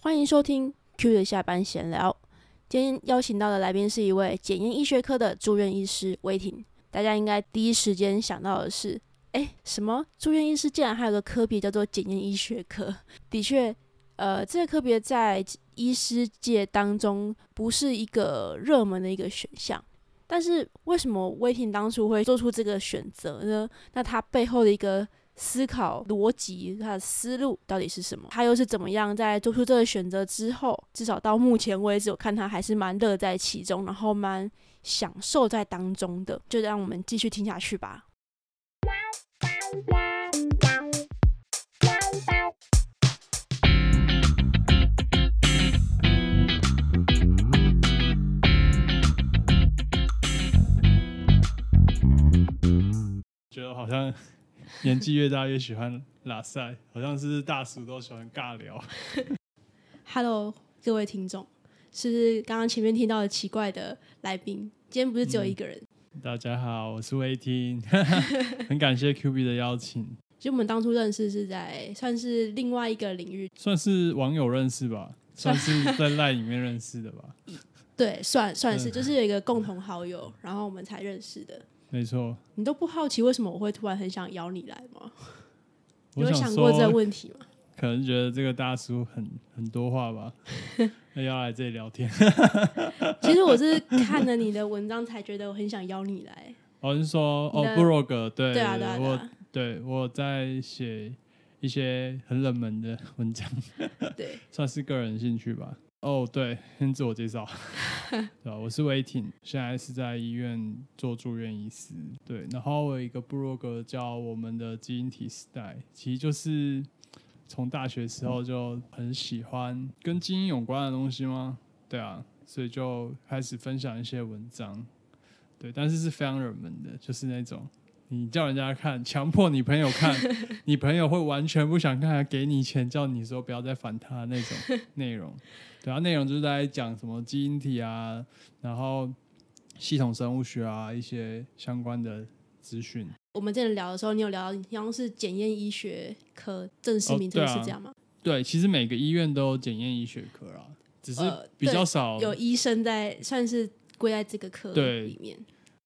欢迎收听 Q 的下班闲聊。今天邀请到的来宾是一位检验医学科的住院医师威霆。大家应该第一时间想到的是，哎，什么住院医师竟然还有个科别叫做检验医学科？的确，呃，这个科别在医师界当中不是一个热门的一个选项。但是为什么威霆当初会做出这个选择呢？那他背后的一个思考逻辑，他的思路到底是什么？他又是怎么样在做出这个选择之后，至少到目前为止，我看他还是蛮乐在其中，然后蛮享受在当中的。就让我们继续听下去吧。觉得好像年纪越大越喜欢拉塞，好像是大叔都喜欢尬聊。Hello，各位听众，是刚刚前面听到的奇怪的来宾？今天不是只有一个人。大家好，我是魏听，很感谢 Q B 的邀请，其实我们当初认识是在算是另外一个领域，算是网友认识吧，算是在赖里面认识的吧，对，算算是嗯就是有一个共同好友，然后我们才认识的。没错。你都不好奇为什么我会突然很想邀你来吗？你有想想过这个，问题吗？可能觉得这个大叔很很多话吧，那 要来这里聊天。其实我是看了你的文章才觉得我很想邀你来。我是说，哦布洛格，对对啊，对啊，对我啊，对我在写一些很冷门的文章。对，算是个人兴趣吧。哦，对，先自我介绍，对吧？我是威霆，现在是在医院做住院医师。对，然后我有一个部落格叫我们的基因体时代，其实就是从大学时候就很喜欢跟基因有关的东西吗？对啊，所以就开始分享一些文章。对，但是是非常热门的，就是那种你叫人家看，强迫你朋友看，你朋友会完全不想看，还给你钱叫你说不要再烦他那种内容。对啊，内容就是在讲什么基因体啊，然后系统生物学啊，一些相关的资讯。我们之前聊的时候，你有聊到，好像是检验医学科正式哦名称是这样吗？对，其实每个医院都有检验医学科啊，只是呃比较少。有医生在，算是归在这个科里面。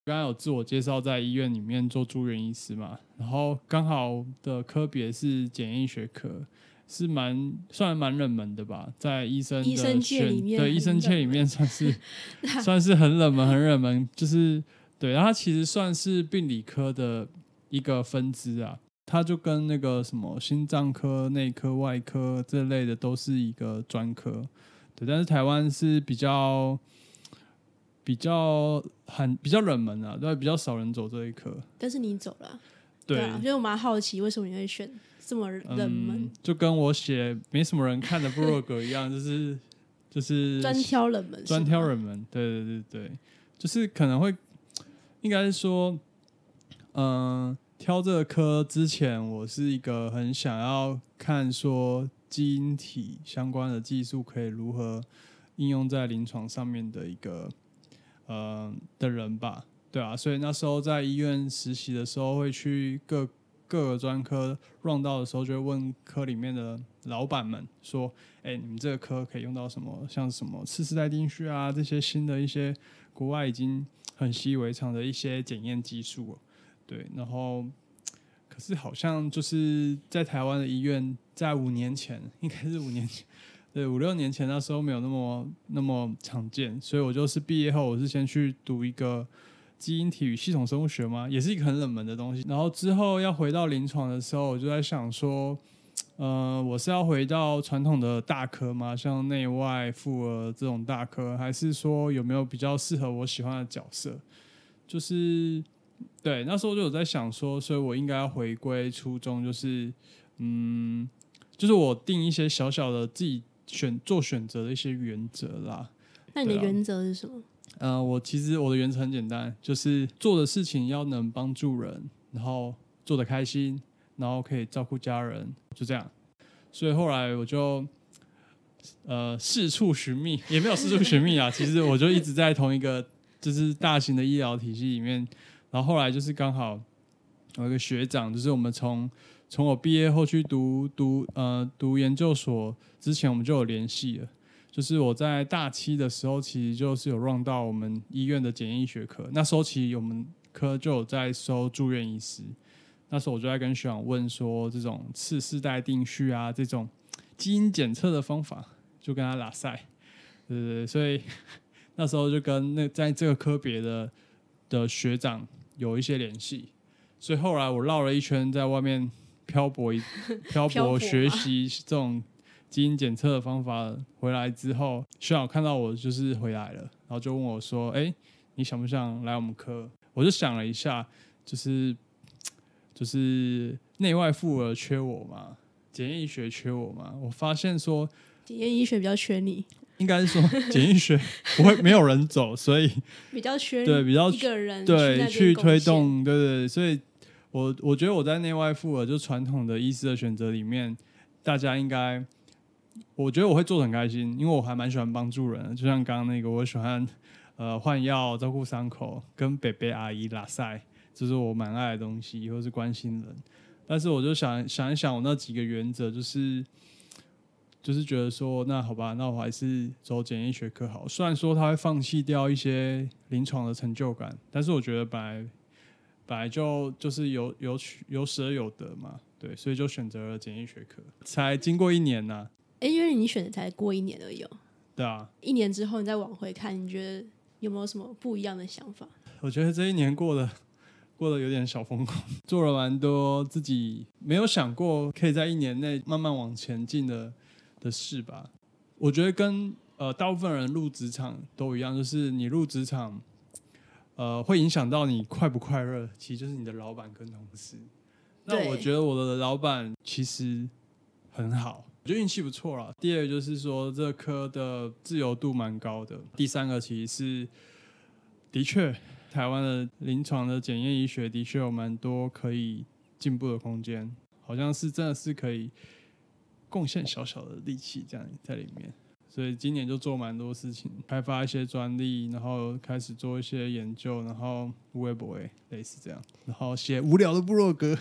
刚刚有自我介绍，在医院里面做住院医师嘛，然后刚好的科别是检验医学科，是蛮算蛮冷门的吧，在医生的医生界里面对医生界冷里面算是 算是很冷门，很冷门，就是对，然后它其实算是病理科的一个分支啊，它就跟那个什么心脏科、内科、外科这类的都是一个专科，对，但是台湾是比较。比较很比较冷门啊，对，比较少人走这一科。但是你走了，对，啊，所以我蛮好奇，为什么你会选这么冷门。嗯，，就跟我写没什么人看的部落格一样，就是 就是专挑冷门，专挑冷门，对对对对，就是可能会应该是说，嗯、挑这个科之前，我是一个很想要看说基因体相关的技术可以如何应用在临床上面的一个呃的人吧，对啊，所以那时候在医院实习的时候，会去各各个专科 run 到的时候，就会问科里面的老板们说：“哎、你们这个科可以用到什么？像什么次世代定序啊，这些新的一些国外已经很习以为常的一些检验技术。”对，然后可是好像就是在台湾的医院，在五年前，应该是五年前，对，五六年前那时候没有那么那么常见，所以我就是毕业后，我是先去读一个基因体与系统生物学嘛，也是一个很冷门的东西。然后之后要回到临床的时候，我就在想说，呃，我是要回到传统的大科吗？像内外妇儿这种大科，还是说有没有比较适合我喜欢的角色？就是对，那时候就有在想说，所以我应该要回归初衷，就是嗯，就是我定一些小小的自己选做选择的一些原则啦。那你的原则是什么？呃，我其实我的原则很简单，就是做的事情要能帮助人，然后做的开心，然后可以照顾家人，就这样。所以后来我就呃四处寻觅，也没有四处寻觅啊，其实我就一直在同一个就是大型的医疗体系里面，然后后来就是刚好有一个学长，就是我们从从我毕业后去读读呃读研究所之前，我们就有联系了。就是我在大七的时候，其实就是有 run 到我们医院的检验学科。那时候其实我们科就有在收住院医师。那时候我就在跟学长问说，这种次世代定序啊，这种基因检测的方法，就跟他拉赛，对对对，所以 那时候就跟那在这个科别的的学长有一些联系。所以后来我绕了一圈，在外面漂泊一漂 漂泊泊学习这种基因检测的方法，回来之后，学长看到我就是回来了，然后就问我说：“哎、你想不想来我们科？”我就想了一下，就是就是内外妇儿缺我嘛，检验医学缺我嘛，我发现说检验医学比较缺你，应该是说检验医学不会没有人走，所以 比较缺对比较一个人对去去推动。动，对对对，所以我我觉得我在内外妇儿就传统的医师的选择里面，大家应该，我觉得我会做的很开心，因为我还蛮喜欢帮助人的，就像刚刚那个，我喜欢呃换药、照顾伤口、跟北北阿姨拉塞，这是我蛮爱的东西，或是关心人。但是我就想想一想，我那几个原则就是。就是觉得说，那好吧，那我还是走检验学科好。虽然说他会放弃掉一些临床的成就感，但是我觉得本来本来就就是有有取有舍有得嘛，对，所以就选择了检验学科。才经过一年呐、哎，因为你选的才过一年而已哦，对啊，一年之后你再往回看，你觉得有没有什么不一样的想法？我觉得这一年过得 过得有点小疯狂，做了蛮多自己没有想过可以在一年内慢慢往前进的的事吧。我觉得跟呃大部分人入职场都一样，就是你入职场，呃，会影响到你快不快乐，其实就是你的老板跟同事。那我觉得我的老板其实很好，我觉得运气不错啦。第二个就是说，这科的自由度蛮高的。第三个其实是，的确，台湾的临床的检验医学的确有蛮多可以进步的空间，好像是真的是可以贡献小小的力气这样在里面。所以今年就做蛮多事情，开发一些专利，然后开始做一些研究，然后微博类似这样，然后写无聊的部落格。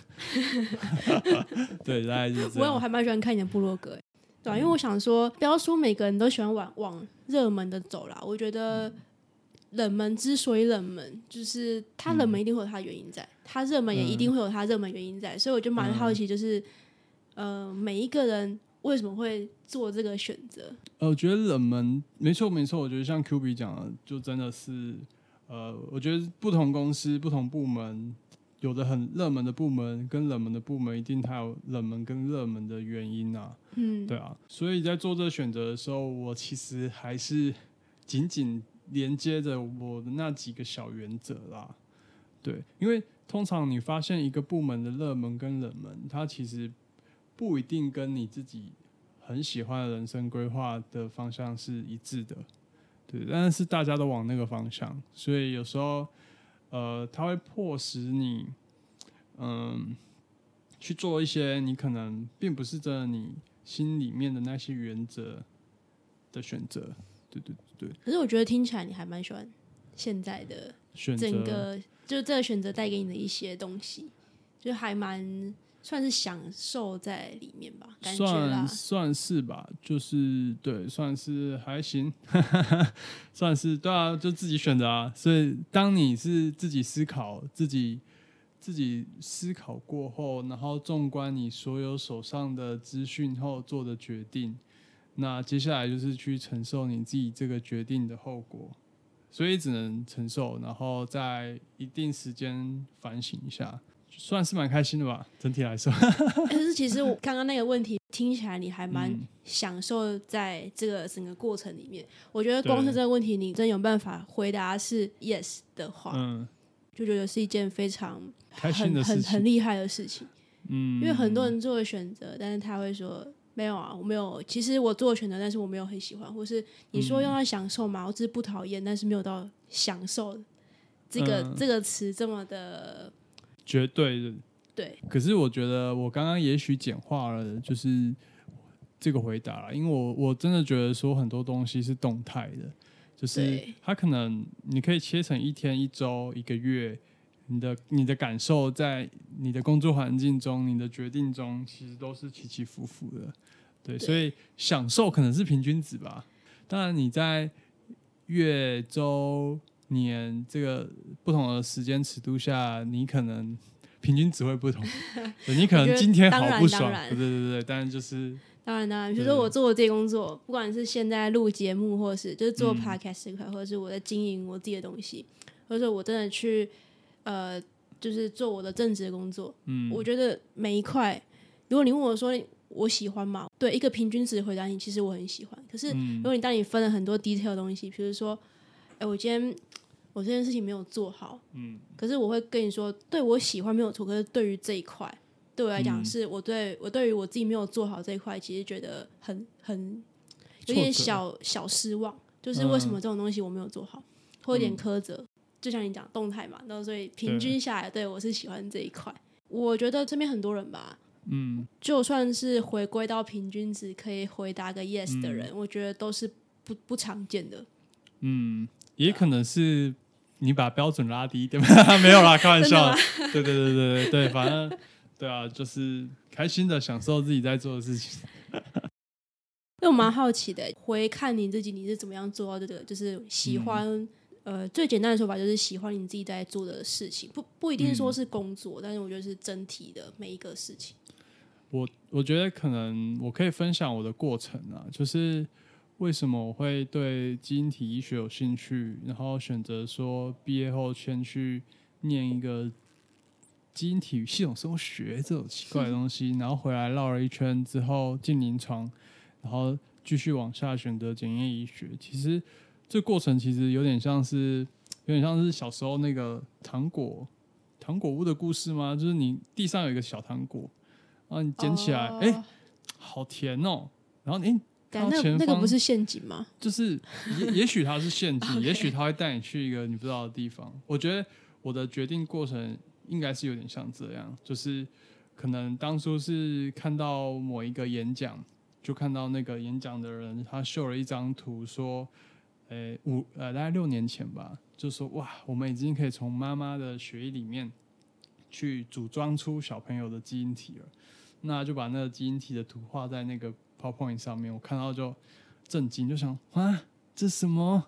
对，大概就是这我我。还蛮喜欢看你的部落格，对啊，因为我想说，不要说每个人都喜欢往往热门的走啦。我觉得冷门之所以冷门，就是它冷门一定会有它的原因在，它热门也一定会有它热门原因在，所以我就蛮好奇，就是、呃，每一个人为什么会做这个选择？呃，我觉得冷门没错没错，我觉得像 Q B 讲的，就真的是呃，我觉得不同公司、不同部门，有的很热门的部门跟冷门的部门，一定它有冷门跟热门的原因啊。嗯，对啊，所以在做这个选择的时候，我其实还是紧紧连接着我的那几个小原则啦。对，因为通常你发现一个部门的热门跟冷门，它其实不一定跟你自己很喜欢的人生规划的方向是一致的。对，但是大家都往那个方向，所以有时候呃，它会迫使你嗯去做一些你可能并不是真的你心里面的那些原则的选择。对对对对，可是我觉得听起来你还蛮喜欢现在的选择整个，就这个选择带给你的一些东西，就还蛮算是享受在里面吧，算。算是吧，就是对，算是还行，算是对啊，就自己选择啊。所以当你是自己思考、自己自己思考过后，然后纵观你所有手上的资讯后做的决定，那接下来就是去承受你自己这个决定的后果。所以只能承受，然后在一定时间反省一下，算是蛮开心的吧。整体来说，可是其实我刚刚那个问题听起来你还蛮嗯享受在这个整个过程里面。我觉得光是这个问题，你真有办法回答是 yes 的话，嗯，就觉得是一件非常开心很很的事情很厉害的事情。嗯，因为很多人做了选择，但是他会说没有啊，我没有。其实我做了选择，但是我没有很喜欢，或是你说嗯用到享受嘛，我只是不讨厌，但是没有到享受这个、嗯这个词这么的绝对的。对。可是我觉得我刚刚也许简化了，就是这个回答了，因为我我真的觉得说很多东西是动态的，就是它可能你可以切成一天、一周、一个月，你的你的感受在你的工作环境中，你的决定中，其实都是起起伏伏的。对，对所以享受可能是平均值吧。当然你在月、周、年这个不同的时间尺度下，你可能平均值会不同。对你可能今天好不爽，对对对对，当然就是当然，当然，比如说我做我自己工作，不管是现在录节目，或者是就是做嗯。podcast 这块，或者是我在经营我自己的东西，或者说我真的去呃，就是做我的正职的工作，嗯，我觉得每一块，如果你问我说我喜欢嘛？对，一个平均值回答你，其实我很喜欢。可是嗯。如果你当你分了很多 detail 的东西，比如说，哎，我今天我这件事情没有做好，嗯可是我会跟你说，对我喜欢没有错，可是对于这一块，对我来讲，嗯是我对我对于我自己没有做好这一块，其实觉得很很有点小小失望，就是为什么嗯这种东西我没有做好，会有点嗯苛责。就像你讲动态嘛，然后所以平均下来，对我是喜欢这一块。我觉得这边很多人吧，嗯就算是回归到平均值可以回答个 yes 的人，我觉得都是不不常见的。嗯，也可能是你把标准拉低一点，没有啦，开玩笑。对对对对对对，反正对啊，就是开心的享受自己在做的事情。因为我蛮好奇的，回看你自己，你是怎么样做到这个？就是喜欢，嗯呃，最简单的说法就是喜欢你自己在做的事情，不不一定说嗯是工作，但是我觉得是整体的每一个事情。我我觉得可能我可以分享我的过程啊，就是为什么我会对基因体医学有兴趣，然后选择说毕业后先去念一个基因体与系统生物学这种奇怪的东西，然后回来绕了一圈之后进临床，然后继续往下选择检验医学。其实这过程其实有点像是有点像是小时候那个糖果糖果屋的故事吗？就是你地上有一个小糖果。然后你捡起来，哎、哦好甜哦！然后你等一下那那个不是陷阱吗？就是也也许它是陷阱，也许他会带你去一个你不知道的地方。我觉得我的决定过程应该是有点像这样，就是可能当初是看到某一个演讲，就看到那个演讲的人他秀了一张图，说，诶、五呃大概六年前吧，就说哇，我们已经可以从妈妈的血液里面去组装出小朋友的基因体了。那就把那个基因体的图画在那个 PowerPoint 上面，我看到就震惊，就想啊，这什么？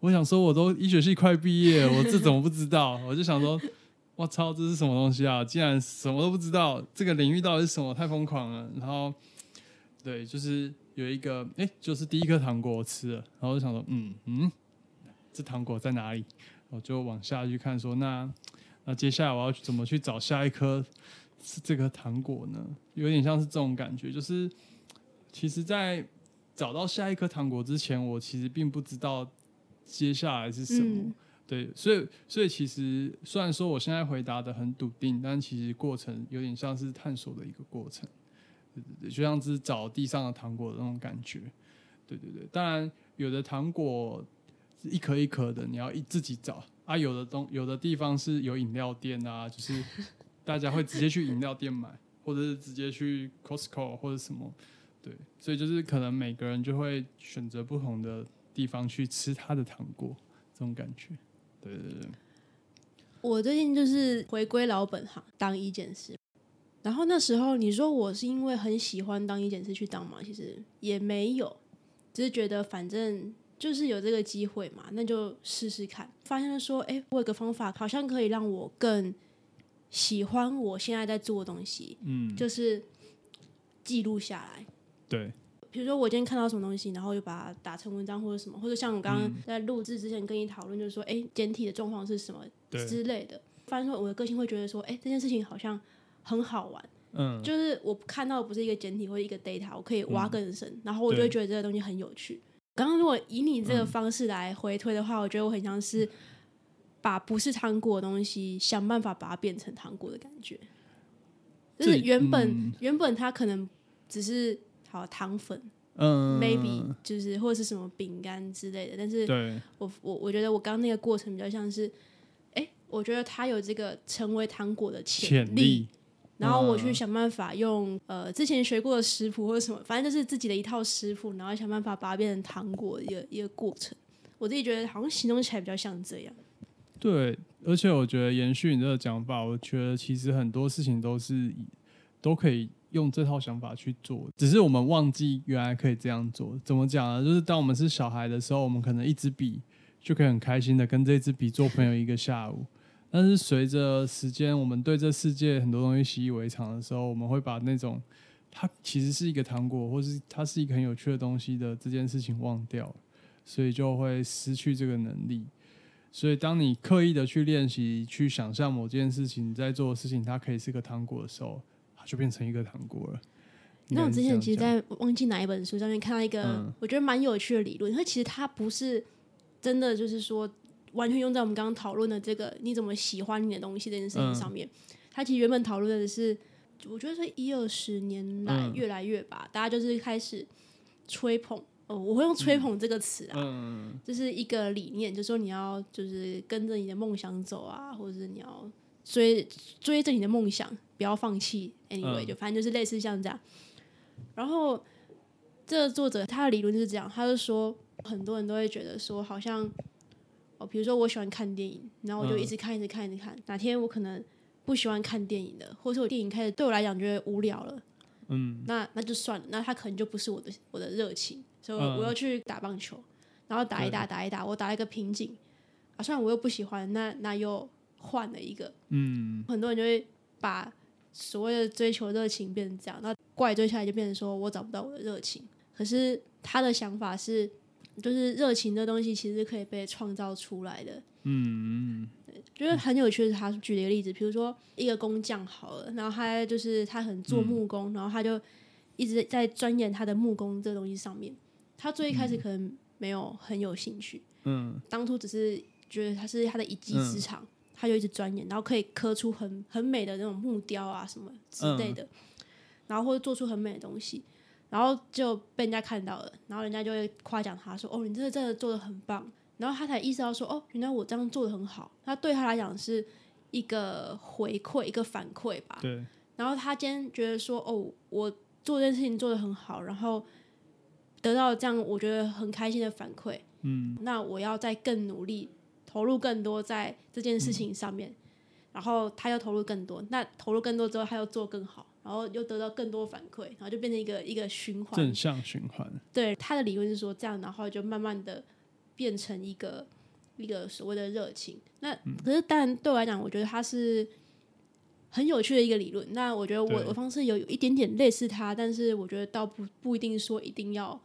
我想说，我都医学系快毕业，我这怎么不知道？我就想说，我操，这是什么东西啊？竟然什么都不知道，这个领域到底是什么？太疯狂了。然后，对，就是有一个，哎、就是第一颗糖果我吃了，然后就想说，嗯嗯，这糖果在哪里？我就往下去看说，那那接下来我要怎么去找下一颗是这个糖果呢？有点像是这种感觉，就是其实，在找到下一颗糖果之前，我其实并不知道接下来是什么。嗯对，所以所以其实虽然说我现在回答的很笃定，但其实过程有点像是探索的一个过程。对对对，就像是找地上的糖果的那种感觉。对对对，当然有的糖果是一颗一颗的，你要一自己找啊。有的东有的地方是有饮料店啊，就是大家会直接去饮料店买，或者是直接去 Costco 或者什么。对，所以就是可能每个人就会选择不同的地方去吃他的糖果，这种感觉。对对对，我最近就是回归老本行，当医检师。然后那时候你说我是因为很喜欢当医检师去当嘛？其实也没有，只是觉得反正就是有这个机会嘛，那就试试看。发现说，哎，我有个方法好像可以让我更喜欢我现在在做的东西，嗯，就是记录下来。对，比如说我今天看到什么东西，然后就把它打成文章或者什么，或者像我刚刚嗯。在录制之前跟你讨论，就是说，哎、简体的状况是什么之类的。发现说我的个性会觉得说，哎、这件事情好像很好玩，嗯，就是我看到不是一个简体或者一个 data，我可以挖更深，然后我就会觉得这个东西很有趣。刚刚如果以你这个嗯。方式来回推的话，我觉得我很像是把不是糖果的东西想办法把它变成糖果的感觉，就是原本、嗯。原本它可能只是好糖粉。嗯 maybe 就是或者是什么饼干之类的，但是对，我我我觉得我刚刚那个过程比较像是，哎、我觉得它有这个成为糖果的潜力，力，然后我去嗯想办法用呃之前学过的食谱或者什么，反正就是自己的一套食谱，然后想办法把它变成糖果的一个一个过程。我自己觉得好像形容起来比较像这样。对，而且我觉得延续你这个讲法，我觉得其实很多事情都是都可以用这套想法去做，只是我们忘记原来可以这样做。怎么讲呢？就是当我们是小孩的时候，我们可能一支笔就可以很开心的跟这支笔做朋友一个下午。但是随着时间，我们对这世界很多东西习以为常的时候，我们会把那种它其实是一个糖果，或是它是一个很有趣的东西的这件事情忘掉，所以就会失去这个能力。所以当你刻意的去练习、去想象某件事情在做的事情，它可以是个糖果的时候，就变成一个糖果了。那我之前其实，在忘记哪一本书上面看到一个嗯我觉得蛮有趣的理论，因为其实它不是真的就是说完全用在我们刚刚讨论的这个你怎么喜欢你的东西这件事情上面。它其实原本讨论的是，我觉得是一二十年来嗯越来越吧，大家就是开始吹捧。哦，我会用“吹捧”这个词啊，就是一个理念，就是说你要就是跟着你的梦想走啊，或者是你要追追着你的梦想，不要放弃。Anyway，、嗯就反正就是类似像这样。然后这个作者他的理论就是这样，他就说很多人都会觉得说，好像哦，比如说我喜欢看电影，然后我就嗯一直看，一直看，一直看。哪天我可能不喜欢看电影了，或者是我电影开始对我来讲觉得无聊了，嗯那那就算了，那他可能就不是我的我的热情，所以我要去打棒球，然后打一打打一打，我打了一个瓶颈啊，虽然我又不喜欢，那那又换了一个，嗯。很多人就会把所谓的追求热情变成这样，那怪追下来就变成说我找不到我的热情。可是他的想法是，就是热情的东西其实可以被创造出来的。嗯。觉得很有趣的是，他举了一个例子，比如说一个工匠好了，然后他就是他很做木工，然后他就一直在钻研他的木工这个东西上面。他最一开始可能没有很有兴趣，嗯。当初只是觉得他是他的一技之长，他就一直钻研，然后可以刻出很很美的那种木雕啊什么之类的，然后或者做出很美的东西，然后就被人家看到了，然后人家就会夸奖他说：“哦，你这个真的做的很棒。”然后他才意识到说：“哦，原来我这样做的很好。”他对他来讲是一个回馈，一个反馈吧。对，然后他今天觉得说，哦，我做这件事情做的很好，然后得到这样我觉得很开心的反馈，嗯那我要再更努力，投入更多在这件事情上面。然后他又投入更多，那投入更多之后，他又做更好，然后又得到更多反馈，然后就变成一个一个循环正。向循环。对他的理论是说这样，然后就慢慢的变成一个一个所谓的热情。那可是当然对我来讲，我觉得他是很有趣的一个理论。那我觉得我我方式有有一点点类似他，但是我觉得倒不不一定说一定要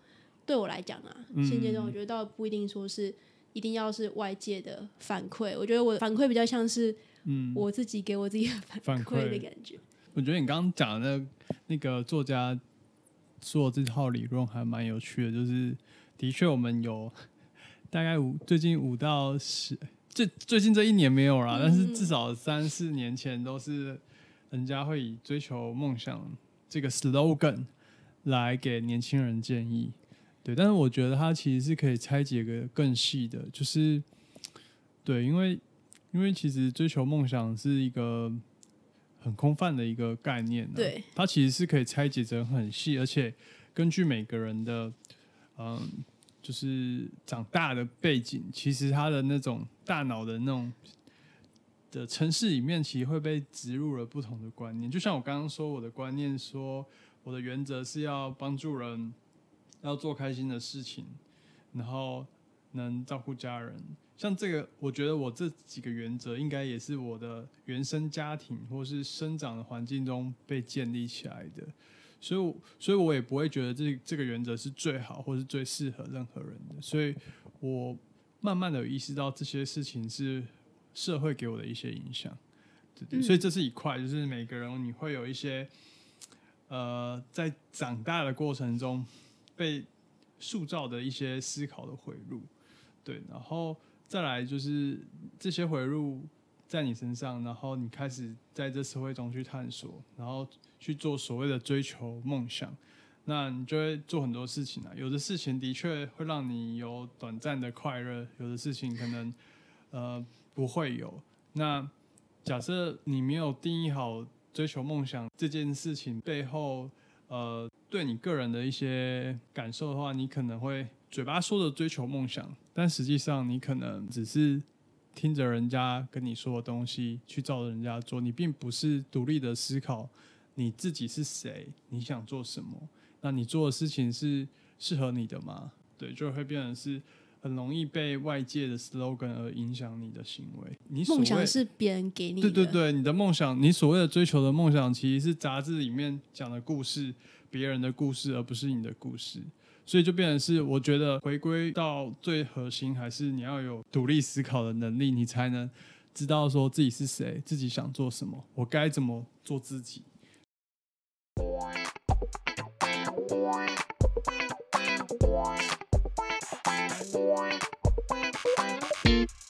对我来讲啊，现阶段我觉得倒不一定说是一定要是外界的反馈。我觉得我的反馈比较像是嗯，我自己给我自己的反反馈的感觉。我觉得你刚刚讲的那那个作家做这套理论还蛮有趣的，就是的确我们有大概五最近五到十，最最近这一年没有啦，嗯但是至少三四年前都是人家会以追求梦想这个 slogan 来给年轻人建议。对，但是我觉得它其实是可以拆解个更细的，就是对，因为因为其实追求梦想是一个很空泛的一个概念、啊，对，它其实是可以拆解成很细，而且根据每个人的嗯，就是长大的背景，其实他的那种大脑的那种的城市里面，其实会被植入了不同的观念。就像我刚刚说，我的观念说，我的原则是要帮助人，要做开心的事情，然后能照顾家人。像这个，我觉得我这几个原则应该也是我的原生家庭或是生长的环境中被建立起来的，所以我，所以我也不会觉得这这个原则是最好或是最适合任何人的。所以我慢慢的有意识到这些事情是社会给我的一些影响，对对，嗯所以这是一块，就是每个人你会有一些呃，在长大的过程中被塑造的一些思考的回路，对，然后再来就是这些回路在你身上，然后你开始在这社会中去探索，然后去做所谓的追求梦想，那你就会做很多事情啊。有的事情的确会让你有短暂的快乐，有的事情可能呃不会有。那假设你没有定义好追求梦想这件事情背后，呃，对你个人的一些感受的话，你可能会嘴巴说的追求梦想，但实际上你可能只是听着人家跟你说的东西去照着人家做，你并不是独立的思考你自己是谁，你想做什么，那你做的事情是适合你的吗？对，就会变成是很容易被外界的 slogan 而影响你的行为。你梦想是别人给你的，对对对，你的梦想，你所谓的追求的梦想，其实是杂志里面讲的故事，别人的故事，而不是你的故事。所以就变成是，我觉得回归到最核心，还是你要有独立思考的能力，你才能知道说自己是谁，自己想做什么，我该怎么做自己。Thank you.